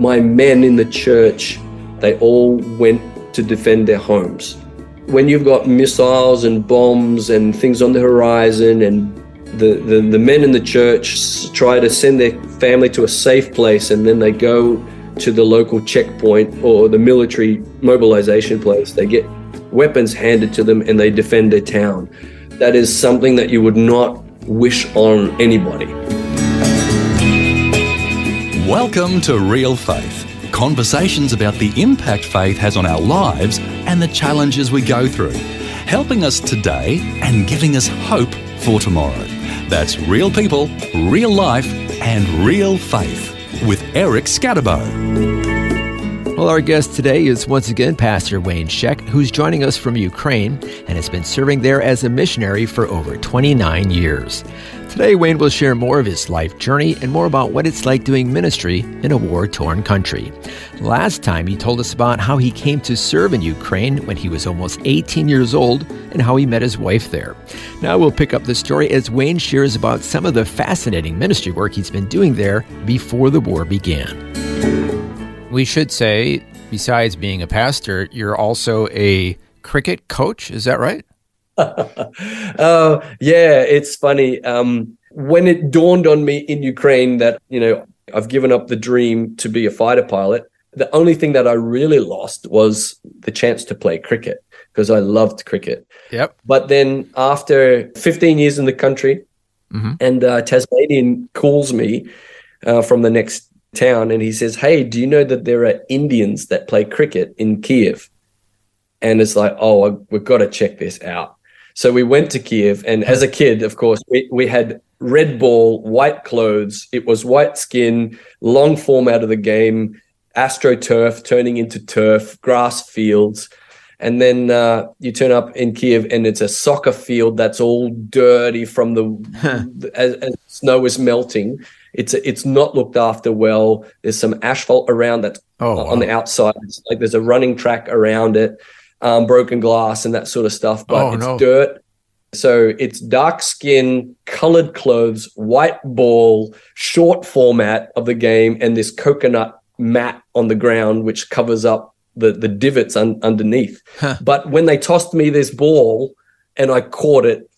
my men in the church, they all went to defend their homes. When you've got missiles and bombs and things on the horizon, and the, the, the men in the church try to send their family to a safe place, and then they go to the local checkpoint or the military mobilization place, they get weapons handed to them and they defend their town. That is something that you would not wish on anybody. Welcome to Real Faith. Conversations about the impact faith has on our lives and the challenges we go through, helping us today and giving us hope for tomorrow. That's real people, real life, and real faith with Eric Skattebo. Well, our guest today is once again Pastor Wayne Zschech, who's joining us from Ukraine and has been serving there as a missionary for over 29 years. Today, Wayne will share more of his life journey and more about what it's like doing ministry in a war torn country. Last time, he told us about how he came to serve in Ukraine when he was almost 18 years old and how he met his wife there. Now, we'll pick up the story as Wayne shares about some of the fascinating ministry work he's been doing there before the war began. We should say, besides being a pastor, you're also a cricket coach. Is that right? oh, yeah, it's funny. Um, when it dawned on me in Ukraine that, you know, I've given up the dream to be a fighter pilot, the only thing that I really lost was the chance to play cricket because I loved cricket. Yep. But then after 15 years in the country, mm-hmm. and uh, Tasmanian calls me uh, from the next town and he says, Hey, do you know that there are Indians that play cricket in Kiev? And it's like, Oh, we've got to check this out. So we went to Kiev. And as a kid, of course, we, we had red ball, white clothes. It was white skin, long form out of the game, astroturf turning into turf, grass fields. And then uh, you turn up in Kiev and it's a soccer field that's all dirty from the as, as snow is melting it's it's not looked after well. There's some asphalt around that oh, wow. on the outside. It's like there's a running track around it, um, broken glass and that sort of stuff. But oh, it's no. dirt. So it's dark skin, colored clothes, white ball, short format of the game, and this coconut mat on the ground which covers up the the divots un- underneath. Huh. But when they tossed me this ball and I caught it,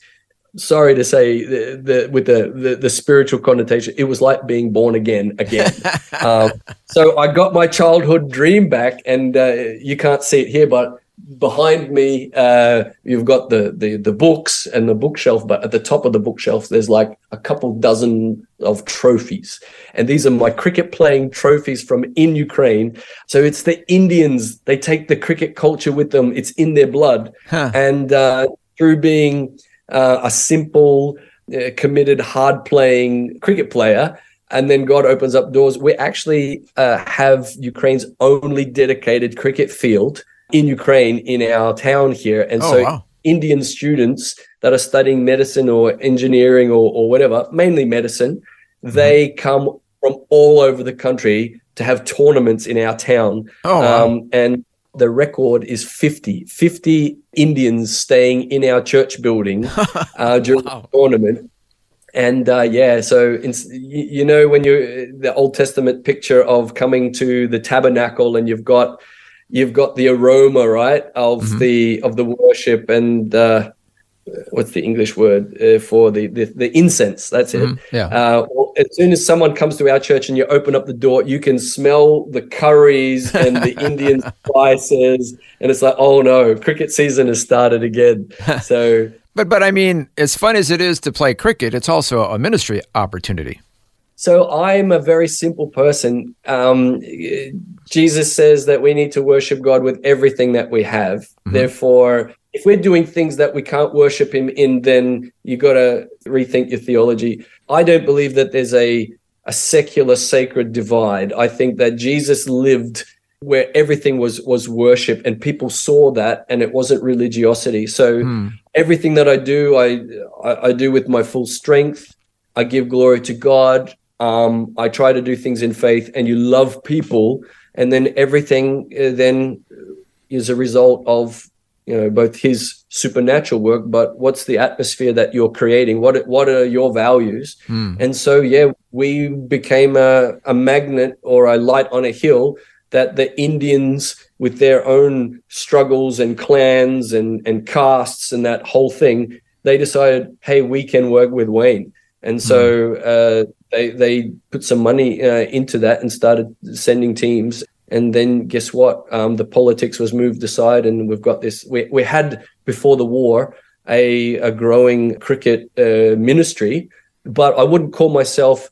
sorry to say the, the with the, the, the spiritual connotation it was like being born again again um, so i got my childhood dream back and uh, you can't see it here but behind me uh, you've got the, the the books and the bookshelf but at the top of the bookshelf there's like a couple dozen of trophies and these are my cricket playing trophies from in ukraine so it's the indians they take the cricket culture with them it's in their blood huh. and uh, through being uh, a simple, uh, committed, hard playing cricket player. And then God opens up doors. We actually uh, have Ukraine's only dedicated cricket field in Ukraine in our town here. And oh, so wow. Indian students that are studying medicine or engineering or, or whatever, mainly medicine, mm-hmm. they come from all over the country to have tournaments in our town. Oh, wow. um, and the record is 50 50 indians staying in our church building uh, during wow. the tournament and uh, yeah so you, know when you the old testament picture of coming to the tabernacle and you've got you've got the aroma right of mm-hmm. the of the worship and uh, what's the English word uh, for the, the, the incense? That's it. Mm-hmm. Yeah. Uh, as soon as someone comes to our church and you open up the door, you can smell the curries and the Indian spices, and it's like, oh no, cricket season has started again. So, but but I mean, as fun as it is to play cricket, it's also a ministry opportunity. So I'm a very simple person. Um, Jesus says that we need to worship God with everything that we have. Mm-hmm. Therefore, if we're doing things that we can't worship him in, then you got to rethink your theology. I don't believe that there's a a secular sacred divide. I think that Jesus lived where everything was was worship and people saw that and it wasn't religiosity so hmm. everything that i do I, I, I do with my full strength i give glory to god um, i try to do things in faith and you love people and then everything uh, then is a result of you know both his supernatural work but what's the atmosphere that you're creating what what are your values hmm. and so yeah we became a, a magnet or a light on a hill that the Indians, with their own struggles and clans and, and castes and that whole thing, they decided, hey, we can work with Wayne. And so hmm. uh, they, they put some money uh, into that and started sending teams. And then guess what? Um, the politics was moved aside, and we've got this. We, we had before the war a, a growing cricket uh, ministry, but I wouldn't call myself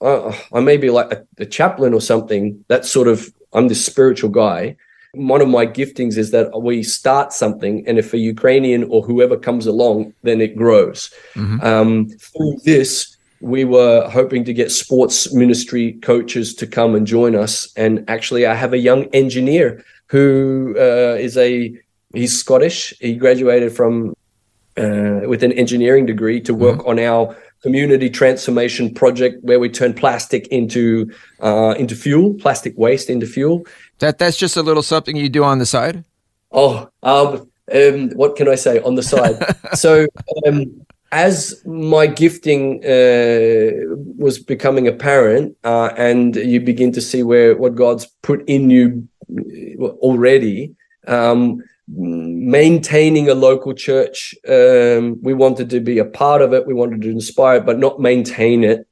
uh, I may be like a, a, chaplain or something. That sort of I'm this spiritual guy. One of my giftings is that we start something, and if a Ukrainian or whoever comes along, then it grows. Mm-hmm. Um, through this, we were hoping to get sports ministry coaches to come and join us. And actually, I have a young engineer who uh, is a he's Scottish. He graduated from uh, with an engineering degree to work mm-hmm. on our community transformation project where we turn plastic into uh, into fuel, plastic waste into fuel. That that's just a little something you do on the side. Oh, um, um what can I say on the side? so, um, as my gifting uh, was becoming apparent, uh, and you begin to see where what God's put in you already. Um, maintaining a local church. Um, we wanted to be a part of it. We wanted to inspire it, but not maintain it.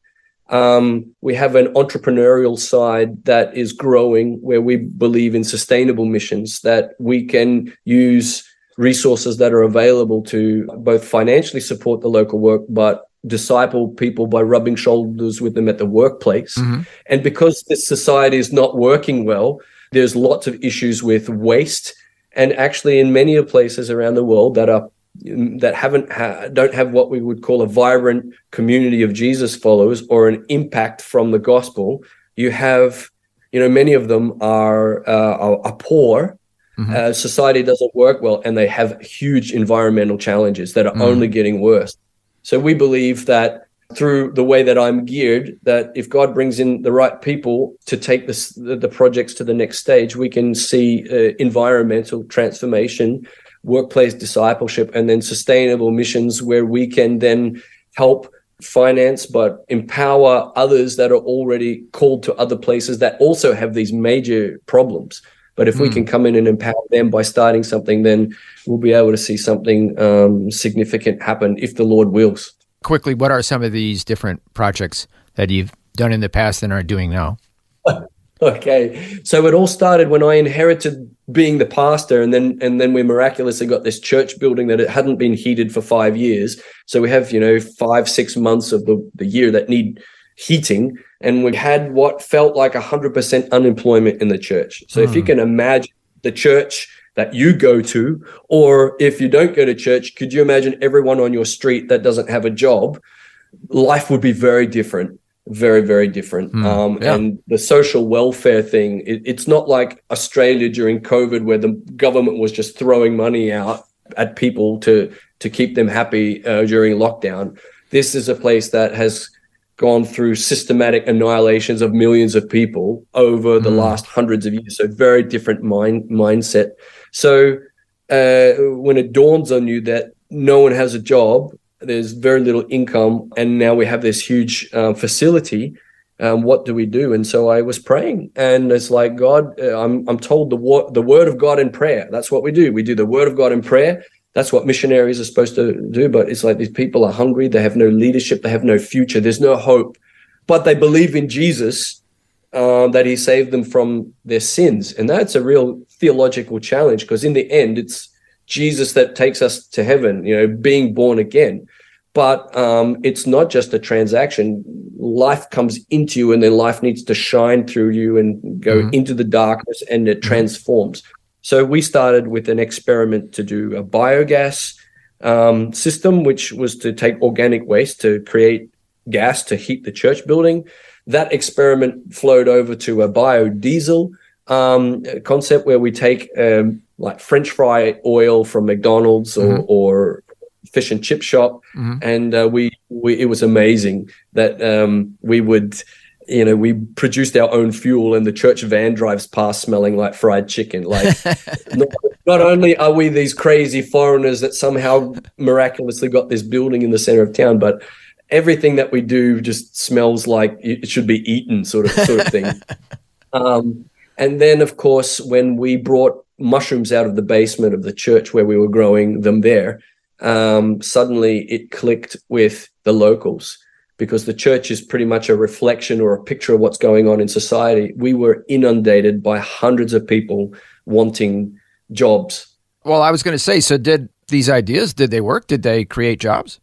Um, we have an entrepreneurial side that is growing where we believe in sustainable missions that we can use resources that are available to both financially support the local work, but disciple people by rubbing shoulders with them at the workplace. Mm-hmm. And because this society is not working well, there's lots of issues with waste and actually in many of places around the world that are that haven't ha- don't have what we would call a vibrant community of Jesus followers or an impact from the gospel. You have, you know, many of them are uh, are, are, poor. Mm-hmm. Uh, society doesn't work well, and they have huge environmental challenges that are mm-hmm. only getting worse. So we believe that through the way that I'm geared that if God brings in the right people to take this, the, the projects to the next stage, we can see uh, environmental transformation, workplace discipleship, and then sustainable missions where we can then help finance but empower others that are already called to other places that also have these major problems. But if mm. we hmm. can come in and empower them by starting something, then we'll be able to see something um, significant happen if the Lord wills quickly, what are some of these different projects that you've done in the past and are doing now? okay, so it all started when I inherited being the pastor, and then and then we miraculously got this church building that it hadn't been heated for five years. So we have you know five six months of the the year that need heating, and we had what felt like hundred percent unemployment in the church. So if you hmm. can imagine the church that you go to, or if you don't go to church, could you imagine everyone on your street that doesn't have a job? Life would be very different, very, very different. Mm, um, yeah. And the social welfare thing, it, it's not like Australia during COVID where the government was just throwing money out at people to to keep them happy uh, during lockdown. This is a place that has gone through systematic annihilations of millions of people over the mm. last hundreds of years. So very different mind mindset. So uh, when it dawns on you that no one has a job, there's very little income, and now we have this huge uh, facility. Um, what do we do? And so I was praying, and it's like God. Uh, I'm I'm told the word the word of God in prayer. That's what we do. We do the word of God in prayer. That's what missionaries are supposed to do. But it's like these people are hungry. They have no leadership. They have no future. There's no hope. But they believe in Jesus, uh, that He saved them from their sins, and that's a real theological challenge because in the end, it's Jesus that takes us to heaven, you know, being born again. But um, it's not just a transaction. Life comes into you, and then life needs to shine through you and go mm-hmm. into the darkness, and it mm-hmm. transforms. So we started with an experiment to do a biogas um, system, which was to take organic waste to create gas to heat the church building. that experiment flowed over to a biodiesel um, concept where we take um, like French fry oil from McDonald's or, mm-hmm. or fish and chip shop, mm-hmm. and uh, we, we it was amazing that um, we would you know we produced our own fuel and the church van drives past smelling like fried chicken. Like not, not, only are we these crazy foreigners that somehow miraculously got this building in the center of town but everything that we do just smells like it should be eaten sort of sort of thing. Um, and then of course when we brought mushrooms out of the basement of the church where we were growing them there um, suddenly it clicked with the locals because the church is pretty much a reflection or a picture of what's going on in society. We were inundated by hundreds of people wanting jobs. Well, I was going to say, so did these ideas did they work? Did they create jobs?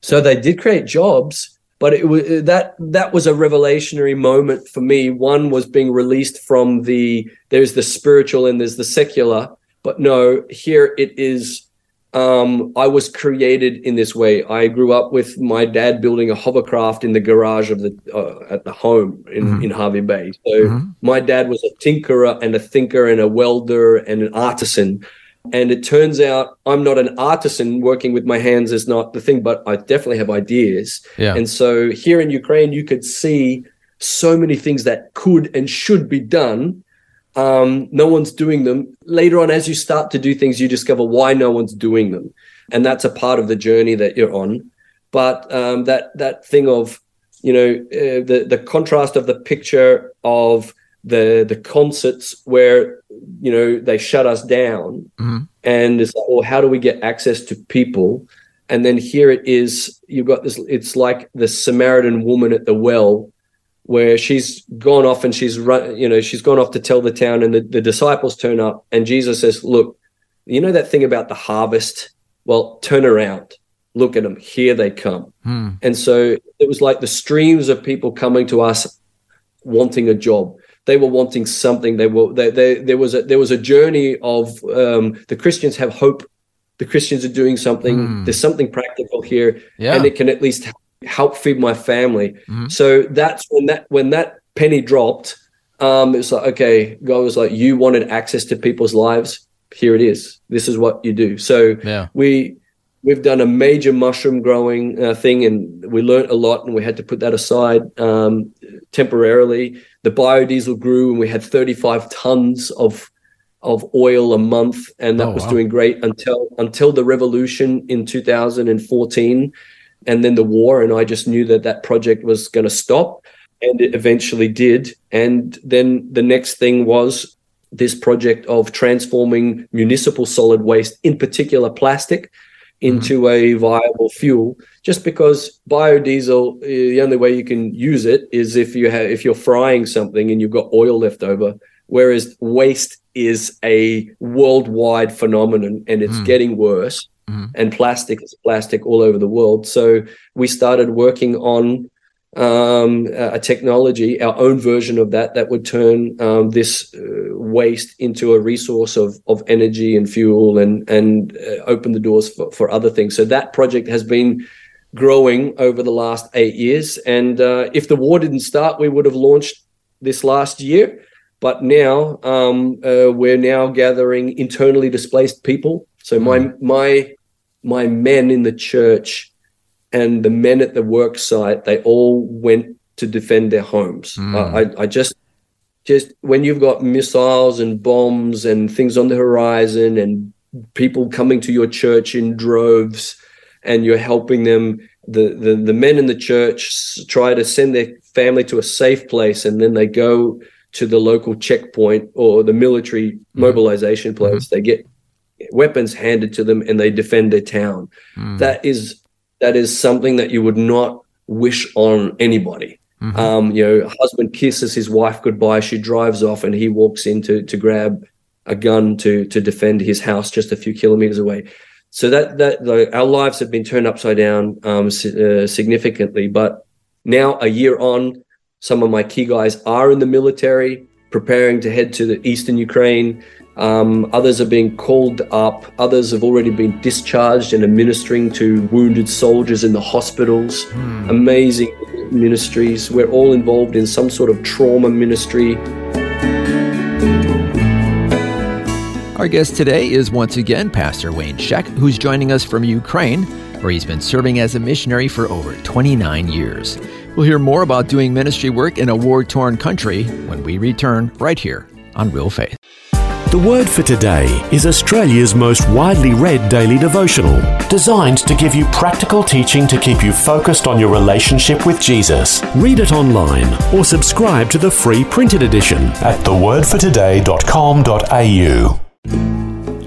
So they did create jobs, but it was that that was a revelationary moment for me. One was being released from the there's the spiritual and there's the secular, but no, here it is um, I was created in this way. I grew up with my dad building a hovercraft in the garage of the uh, at the home in, mm-hmm. in Hervey Bay. So mm-hmm. my dad was a tinkerer and a thinker and a welder and an artisan. And it turns out I'm not an artisan. Working with my hands is not the thing, but I definitely have ideas. Yeah. And so here in Ukraine, you could see so many things that could and should be done um, no one's doing them. Later on, as you start to do things, you discover why no one's doing them, and that's a part of the journey that you're on. But um, that that thing of you know uh, the the contrast of the picture of the the concerts where you know they shut us down, mm-hmm. and it's like, well, how do we get access to people? And then here it is. You've got this. It's like the Samaritan woman at the well where she's gone off and she's run, you know, she's gone off to tell the town, and the, the disciples turn up, and Jesus says, "Look, you know that thing about the harvest? Well, turn around, look at them, here they come." Hmm. And so it was like the streams of people coming to us, wanting a job. They were wanting something. They were they, they, there was a there was a journey of um, the Christians have hope. The Christians are doing something. Hmm. There's something practical here, yeah. and it can at least help feed my family. Mm-hmm. So that's when that when that penny dropped. Um, it's like okay, God was like, you wanted access to people's lives. Here it is. This is what you do. So yeah. we we've done a major mushroom growing uh, thing, and we learned a lot, and we had to put that aside um, temporarily. The biodiesel grew, and we had 35 tons of of oil a month, and that oh, was wow. doing great until until the revolution in 2014 and then the war and i just knew that that project was going to stop and it eventually did and then the next thing was this project of transforming municipal solid waste in particular plastic into mm-hmm. a viable fuel just because biodiesel uh, the only way you can use it is if you have if you're frying something and you've got oil left over whereas waste is a worldwide phenomenon and it's mm. getting worse mm-hmm. and plastic is plastic all over the world. So we started working on um, a technology, our own version of that, that would turn um, this uh, waste into a resource of, of energy and fuel and, and uh, open the doors for, for other things. So that project has been growing over the last eight years. And uh, if the war didn't start, we would have launched this last year. But now um, uh, we're now gathering internally displaced people. So my mm. my my men in the church and the men at the work site, they all went to defend their homes. Mm. I, I just, just when you've got missiles and bombs and things on the horizon and people coming to your church in droves and you're helping them, the, the, the men in the church try to send their family to a safe place and then they go to the local checkpoint or the military mm. mobilization place. Mm-hmm. They get weapons handed to them and they defend their town. Mm. That is that is something that you would not wish on anybody. Mm-hmm. Um, you know, husband kisses his wife goodbye. She drives off, and he walks in to to grab a gun to to defend his house just a few kilometers away. So that that the, our lives have been turned upside down um, uh, significantly. But now, a year on, some of my key guys are in the military, preparing to head to the eastern Ukraine Um, others are being called up. Others have already been discharged and are ministering to wounded soldiers in the hospitals. Hmm. Amazing ministries. We're all involved in some sort of trauma ministry. Our guest today is once again Pastor Wayne Zschech, who's joining us from Ukraine, where he's been serving as a missionary for over 29 years. We'll hear more about doing ministry work in a war torn country when we return right here on Real Faith. The Word for Today is Australia's most widely read daily devotional, designed to give you practical teaching to keep you focused on your relationship with Jesus. Read it online or subscribe to the free printed edition at thewordfortoday.com.au.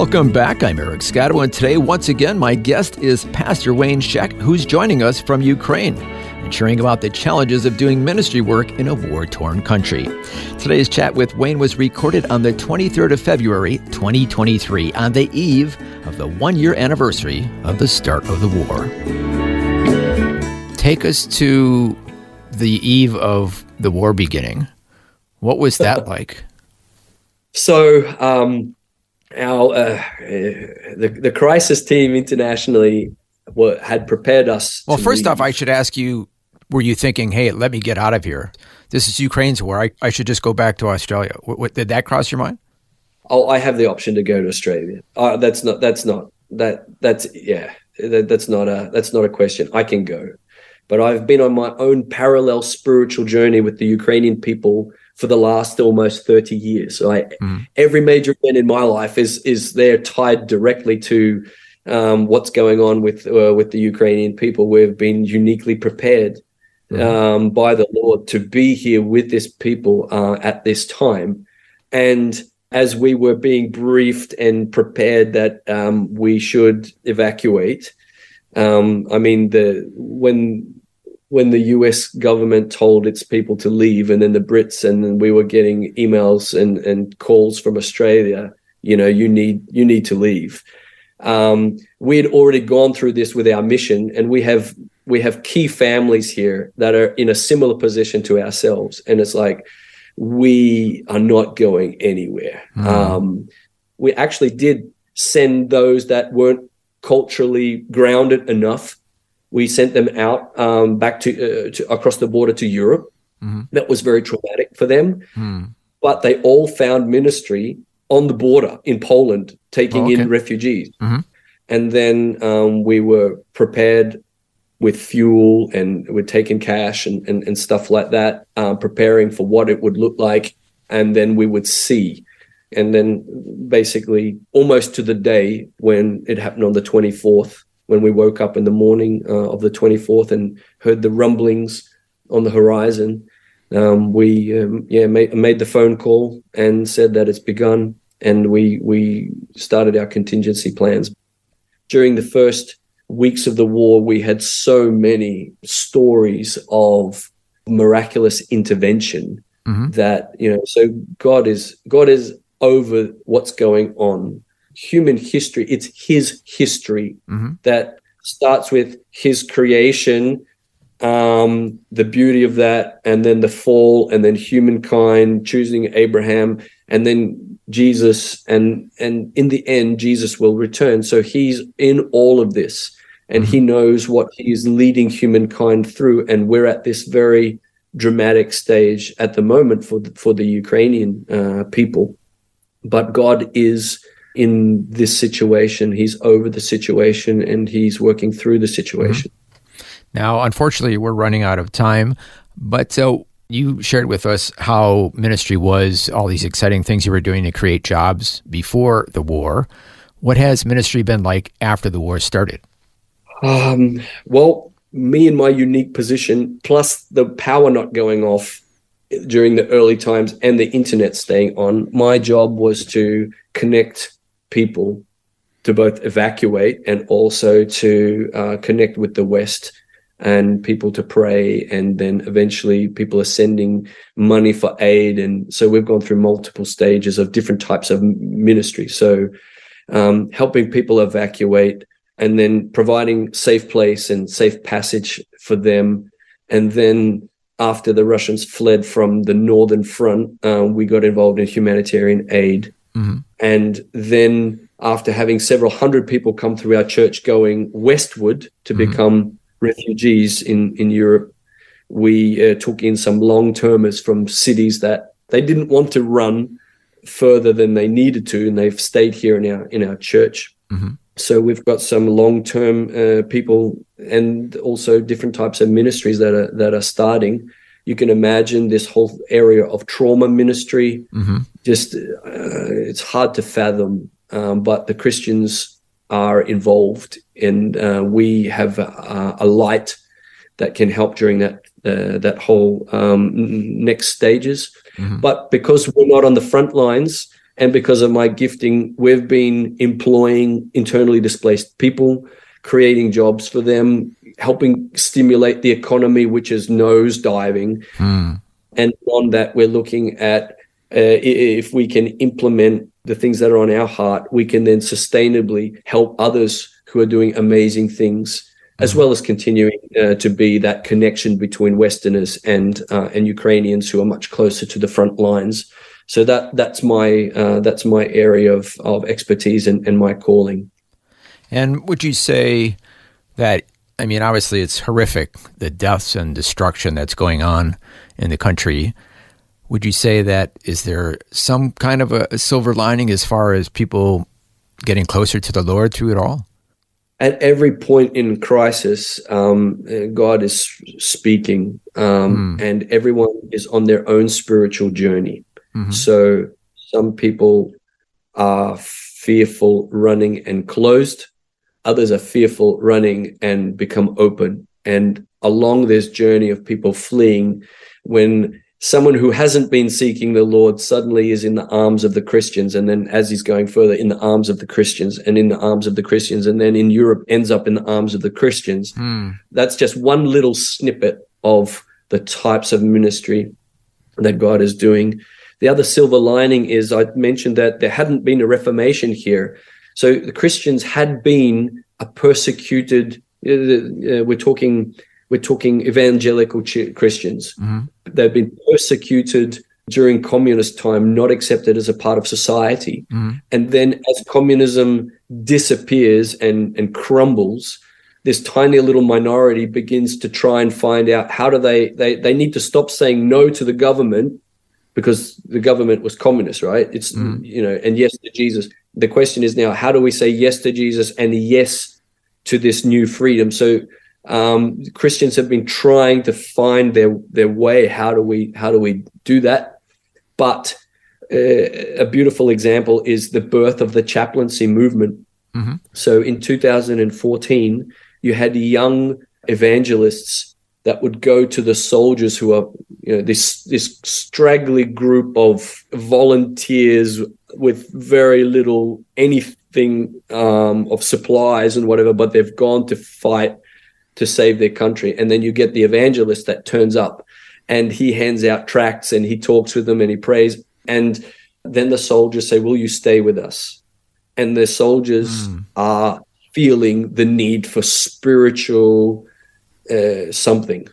Welcome back. I'm Eric Scatto, and today, once again, my guest is Pastor Wayne Zschech, who's joining us from Ukraine and sharing about the challenges of doing ministry work in a war torn country. Today's chat with Wayne was recorded on the 23rd of February, 2023, on the eve of the one year anniversary of the start of the war. Take us to the eve of the war beginning. What was that like? So, um, our uh, the the crisis team internationally were, had prepared us. Well, first leave. off, I should ask you: Were you thinking, "Hey, let me get out of here. This is Ukraine's war. I, I should just go back to Australia." What, what, did that cross your mind? Oh, I have the option to go to Australia. Uh, that's not. That's not. That. That's yeah. That, that's not a. That's not a question. I can go, but I've been on my own parallel spiritual journey with the Ukrainian people for the last almost 30 years. So I, mm. every major event in my life is is there tied directly to um, what's going on with uh, with the Ukrainian people. We've been uniquely prepared mm. um, by the Lord to be here with this people uh, at this time, and as we were being briefed and prepared that um, we should evacuate. Um, I mean, the when when the US government told its people to leave, and then the Brits, and then we were getting emails and, and calls from Australia, you know, you need you need to leave. Um, we had already gone through this with our mission, and we have we have key families here that are in a similar position to ourselves, and it's like we are not going anywhere. Mm. Um, we actually did send those that weren't culturally grounded enough we sent them out um, back to, uh, to, across the border to Europe. Mm-hmm. That was very traumatic for them. Mm. But they all found ministry on the border in Poland, taking oh, okay. in refugees. Mm-hmm. And then um, we were prepared with fuel and we're taking cash and, and, and stuff like that, uh, preparing for what it would look like. And then we would see. And then basically, almost to the day when it happened on the 24th, when we woke up in the morning uh, of the 24th and heard the rumblings on the horizon, um, we um, yeah made, made the phone call and said that it's begun, and we we started our contingency plans. During the first weeks of the war, we had so many stories of miraculous intervention mm-hmm. that you know. So God is God is over what's going on human history. It's his history mm-hmm. that starts with his creation, um, the beauty of that, and then the fall, and then humankind choosing Abraham, and then Jesus, and and in the end, Jesus will return. So he's in all of this, and mm-hmm. he knows what he is leading humankind through, and we're at this very dramatic stage at the moment for the, for the Ukrainian uh, people. But God is in this situation. He's over the situation and he's working through the situation. Mm-hmm. Now, unfortunately, we're running out of time, but so you shared with us how ministry was, all these exciting things you were doing to create jobs before the war. What has ministry been like after the war started? Um, well, me in my unique position, plus the power not going off during the early times and the internet staying on, my job was to connect people to both evacuate and also to uh, connect with the West and people to pray. And then eventually people are sending money for aid. And so we've gone through multiple stages of different types of ministry. So um, helping people evacuate and then providing safe place and safe passage for them. And then after the Russians fled from the northern front, uh, we got involved in humanitarian aid. Mm-hmm. And then after having several hundred people come through our church going westward to mm-hmm. become refugees in, in Europe, we uh, took in some long termers from cities that they didn't want to run further than they needed to, and they've stayed here in our in our church. Mm-hmm. So we've got some long term uh, people and also different types of ministries that are that are starting. You can imagine this whole area of trauma ministry. Mm-hmm. Just uh, it's hard to fathom, um, but the Christians are involved, and uh, we have a, a, light that can help during that uh, that whole um, next stages. Mm-hmm. But because we're not on the front lines, and because of my gifting, we've been employing internally displaced people, creating jobs for them, helping stimulate the economy, which is nosediving. Mm. And on that, we're looking at uh, if we can implement the things that are on our heart, we can then sustainably help others who are doing amazing things, as well as continuing uh, to be that connection between Westerners and uh, and Ukrainians who are much closer to the front lines. So that that's my uh, that's my area of of expertise and, and my calling. And would you say that? I mean, obviously, it's horrific the deaths and destruction that's going on in the country. Would you say that is there some kind of a, silver lining as far as people getting closer to the Lord through it all? At every point in crisis, um, God is speaking, um, mm. and everyone is on their own spiritual journey. Mm-hmm. So some people are fearful running and closed, others are fearful running and become open. And along this journey of people fleeing, when someone who hasn't been seeking the Lord suddenly is in the arms of the Christians. And then as he's going further, in the arms of the Christians and in the arms of the Christians. And then in Europe ends up in the arms of the Christians. Mm. That's just one little snippet of the types of ministry that God is doing. The other silver lining is I mentioned that there hadn't been a reformation here. So the Christians had been a persecuted, uh, uh, we're talking we're talking evangelical Christians. Mm-hmm. They've been persecuted during communist time, not accepted as a part of society. Mm-hmm. And then as communism disappears and, and crumbles, this tiny little minority begins to try and find out how do they, they they need to stop saying no to the government because the government was communist, right? It's mm. you know, and yes to Jesus. The question is now, how do we say yes to Jesus and yes to this new freedom? So um, Christians have been trying to find their their way. How do we how do we do that? But uh, a beautiful example is the birth of the chaplaincy movement. Mm-hmm. So in 2014, you had young evangelists that would go to the soldiers who are you know this this straggly group of volunteers with very little anything um, of supplies and whatever, but they've gone to fight to save their country. And then you get the evangelist that turns up and he hands out tracts and he talks with them and he prays. And then the soldiers say, Will you stay with us? And the soldiers mm. are feeling the need for spiritual uh, something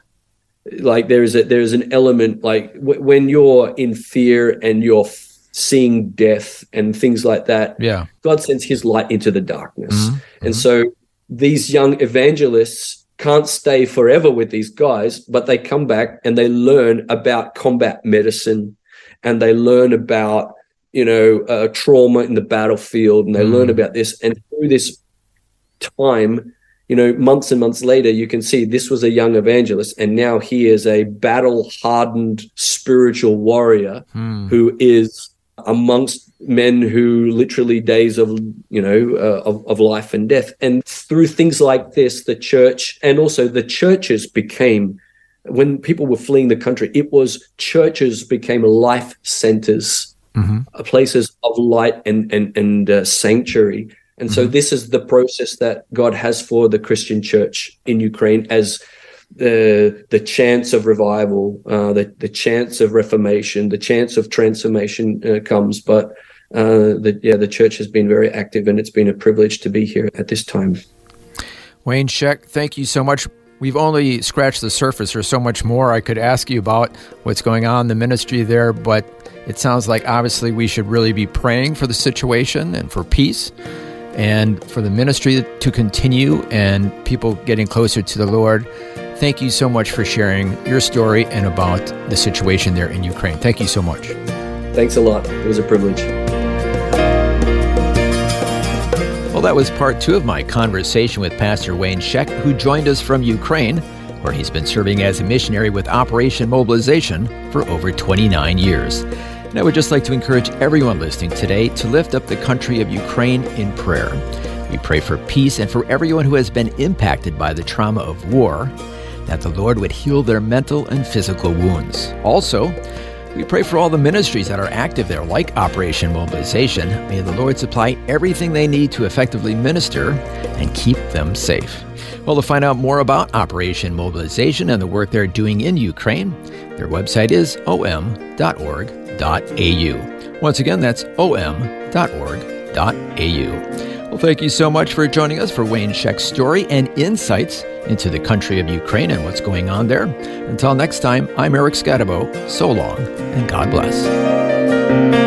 like there is a there is an element like w- when you're in fear and you're f- seeing death and things like that yeah god sends his light into the darkness mm-hmm. and mm-hmm. so these young evangelists can't stay forever with these guys but they come back and they learn about combat medicine and they learn about you know uh, trauma in the battlefield and they mm. learn about this and through this time you know, months and months later, you can see this was a young evangelist, and now he is a battle hardened spiritual warrior hmm. who is amongst men who literally days of you know uh, of, of life and death and through things like this the church and also the churches became when people were fleeing the country, it was churches became life centers, mm-hmm. places of light and and and uh, sanctuary. And so, mm-hmm. this is the process that God has for the Christian church in Ukraine as the the chance of revival, uh, the the chance of reformation, the chance of transformation uh, comes. But uh, the yeah, the church has been very active, and it's been a privilege to be here at this time. Wayne Zschech, thank you so much. We've only scratched the surface. There's so much more I could ask you about what's going on in the ministry there, but it sounds like obviously we should really be praying for the situation and for peace and for the ministry to continue and people getting closer to the Lord. Thank you so much for sharing your story and about the situation there in Ukraine. Thank you so much. Thanks a lot. It was a privilege. Well, that was part two of my conversation with Pastor Wayne Zschech, who joined us from Ukraine, where he's been serving as a missionary with Operation Mobilization for over 29 years. And I would just like to encourage everyone listening today to lift up the country of Ukraine in prayer. We pray for peace and for everyone who has been impacted by the trauma of war, that the Lord would heal their mental and physical wounds. Also, we pray for all the ministries that are active there, like Operation Mobilization. May the Lord supply everything they need to effectively minister and keep them safe. Well, to find out more about Operation Mobilization and the work they're doing in Ukraine, their website is om.org once again, that's om.org.au. Well, thank you so much for joining us for Wayne Zschech's story and insights into the country of Ukraine and what's going on there. Until next time, I'm Eric Skattebo. So long, and God bless.